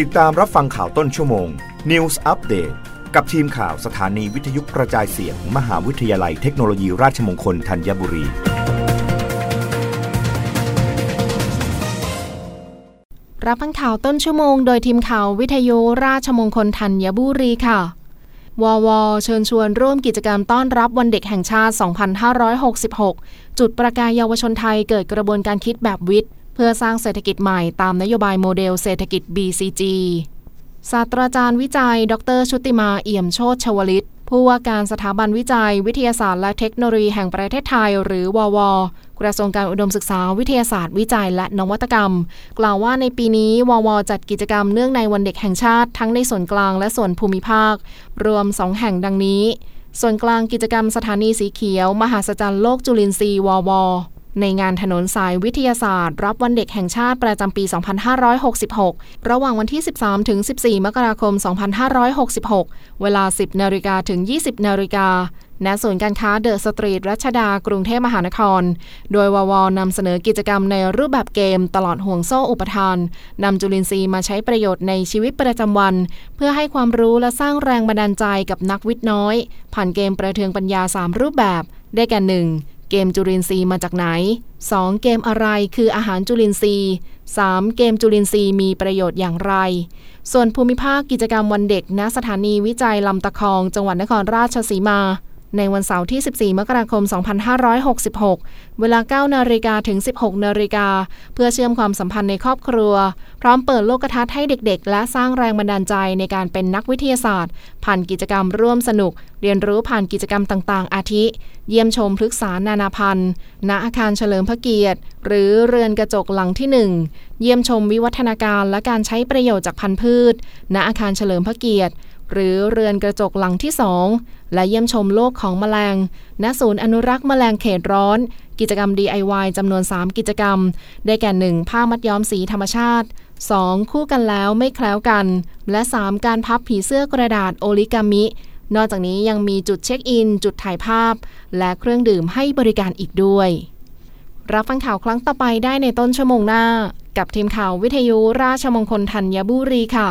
ติดตามรับฟังข่าวต้นชั่วโมง News Update กับทีมข่าวสถานีวิทยุกระจายเสียงมมหาวิทยาลัยเทคโนโลยีราชมงคลธัญบุรี รับฟังข่าวต้นชั่วโมงโดยทีมข่าววิทยุราชมงคลธัญบุรีค่ะ วว เชิญชวนร่วมกิจกรรมต้อนรับวันเด็กแห่งชาติ 2566 จุดประกายเยาวชนไทยเกิดกระบวนการคิดแบบวิทย์ เพื่อสร้างเศรษฐกิจใหม่ตามนโยบายโมเดลเศรษฐกิจ BCG ศาสตราจารย์วิจัย ดร ชุติมาเอี่ยมโชตชวลิต ผู้ว่าการสถาบันวิจัย วิทยาศาสตร์และเทคโนโลยีแห่งประเทศไทย หรือวว กระทรวงการอุดมศึกษาวิทยาศาสตร์วิจัยและนวัตกรรม กล่าวว่าในปีนี้วว จัดกิจกรรมเนื่องในวันเด็กแห่งชาติทั้งในส่วนกลางและส่วนภูมิภาค รวม 2 แห่งดังนี้ ส่วนกลางกิจกรรมสถานีสีเขียว มหาสจรรย์โลกจุลินทรีย์วว ในงานถนนสายวิทยาศาสตร์ รับวันเด็กแห่งชาติประจำปี 2566 ระหว่างวันที่ 13 ถึง 14 มกราคม 2566 เวลา 10 นาฬิกาถึง 20 นาฬิกาณศูนย์การค้าเดอะสตรีทรัชดากรุงเทพมหานคร โดยววนำเสนอกิจกรรมในรูปแบบเกมตลอดห่วงโซ่อุปทานนำจุลินทรีย์มาใช้ประโยชน์ในชีวิตประจำวัน เพื่อให้ความรู้และสร้างแรงบันดาลใจกับนักวิทย์น้อย ผ่านเกมประเทืองปัญญา 3 รูปแบบ ได้แก่ 1. เกมจุลินทรีย์มาจากไหน 2. เกมอะไรคืออาหารจุลินทรีย์ 3. เกมจุลินทรีย์มีประโยชน์อย่างไร ส่วนภูมิภาคกิจกรรมวันเด็กณสถานีวิจัยลำตะคอง จังหวัดนครราชสีมา ในวันเสาร์ที่ 14 มกราคม 2566 เวลา 9 นาฬิกาถึง 16 นาฬิกา เพื่อเชื่อมความสัมพันธ์ในครอบครัว พร้อมเปิดโลกทัศน์ให้เด็กๆ และสร้างแรงบันดาลใจในการเป็นนักวิทยาศาสตร์ ผ่านกิจกรรมร่วมสนุก เรียนรู้ผ่านกิจกรรมต่างๆ อาทิ เยี่ยมชมพฤกษานานาพันธ์ ณ อาคารเฉลิมพระเกียรติ หรือเรือนกระจกหลังที่ 1 เยี่ยมชมวิวัฒนาการและการใช้ประโยชน์จากพันธุ์พืช ณ อาคารเฉลิมพระเกียรติ หรือเรือนกระจกหลังที่ 2 และเยี่ยมชมโลกของแมลง ณ ศูนย์อนุรักษ์แมลงเขตร้อน กิจกรรม DIY จำนวน 3 กิจกรรม ได้แก่ 1. ผ้ามัดย้อมสีธรรมชาติ 2. คู่กันแล้วไม่แคล้วกัน และ 3. การพับผีเสื้อกระดาษโอริกามิ นอกจากนี้ยังมีจุดเช็คอิน จุดถ่ายภาพ และเครื่องดื่มให้บริการอีกด้วย รับฟังข่าวครั้งต่อไปได้ในต้นชั่วโมงหน้า กับทีมข่าววิทยุราชมงคลธัญบุรีค่ะ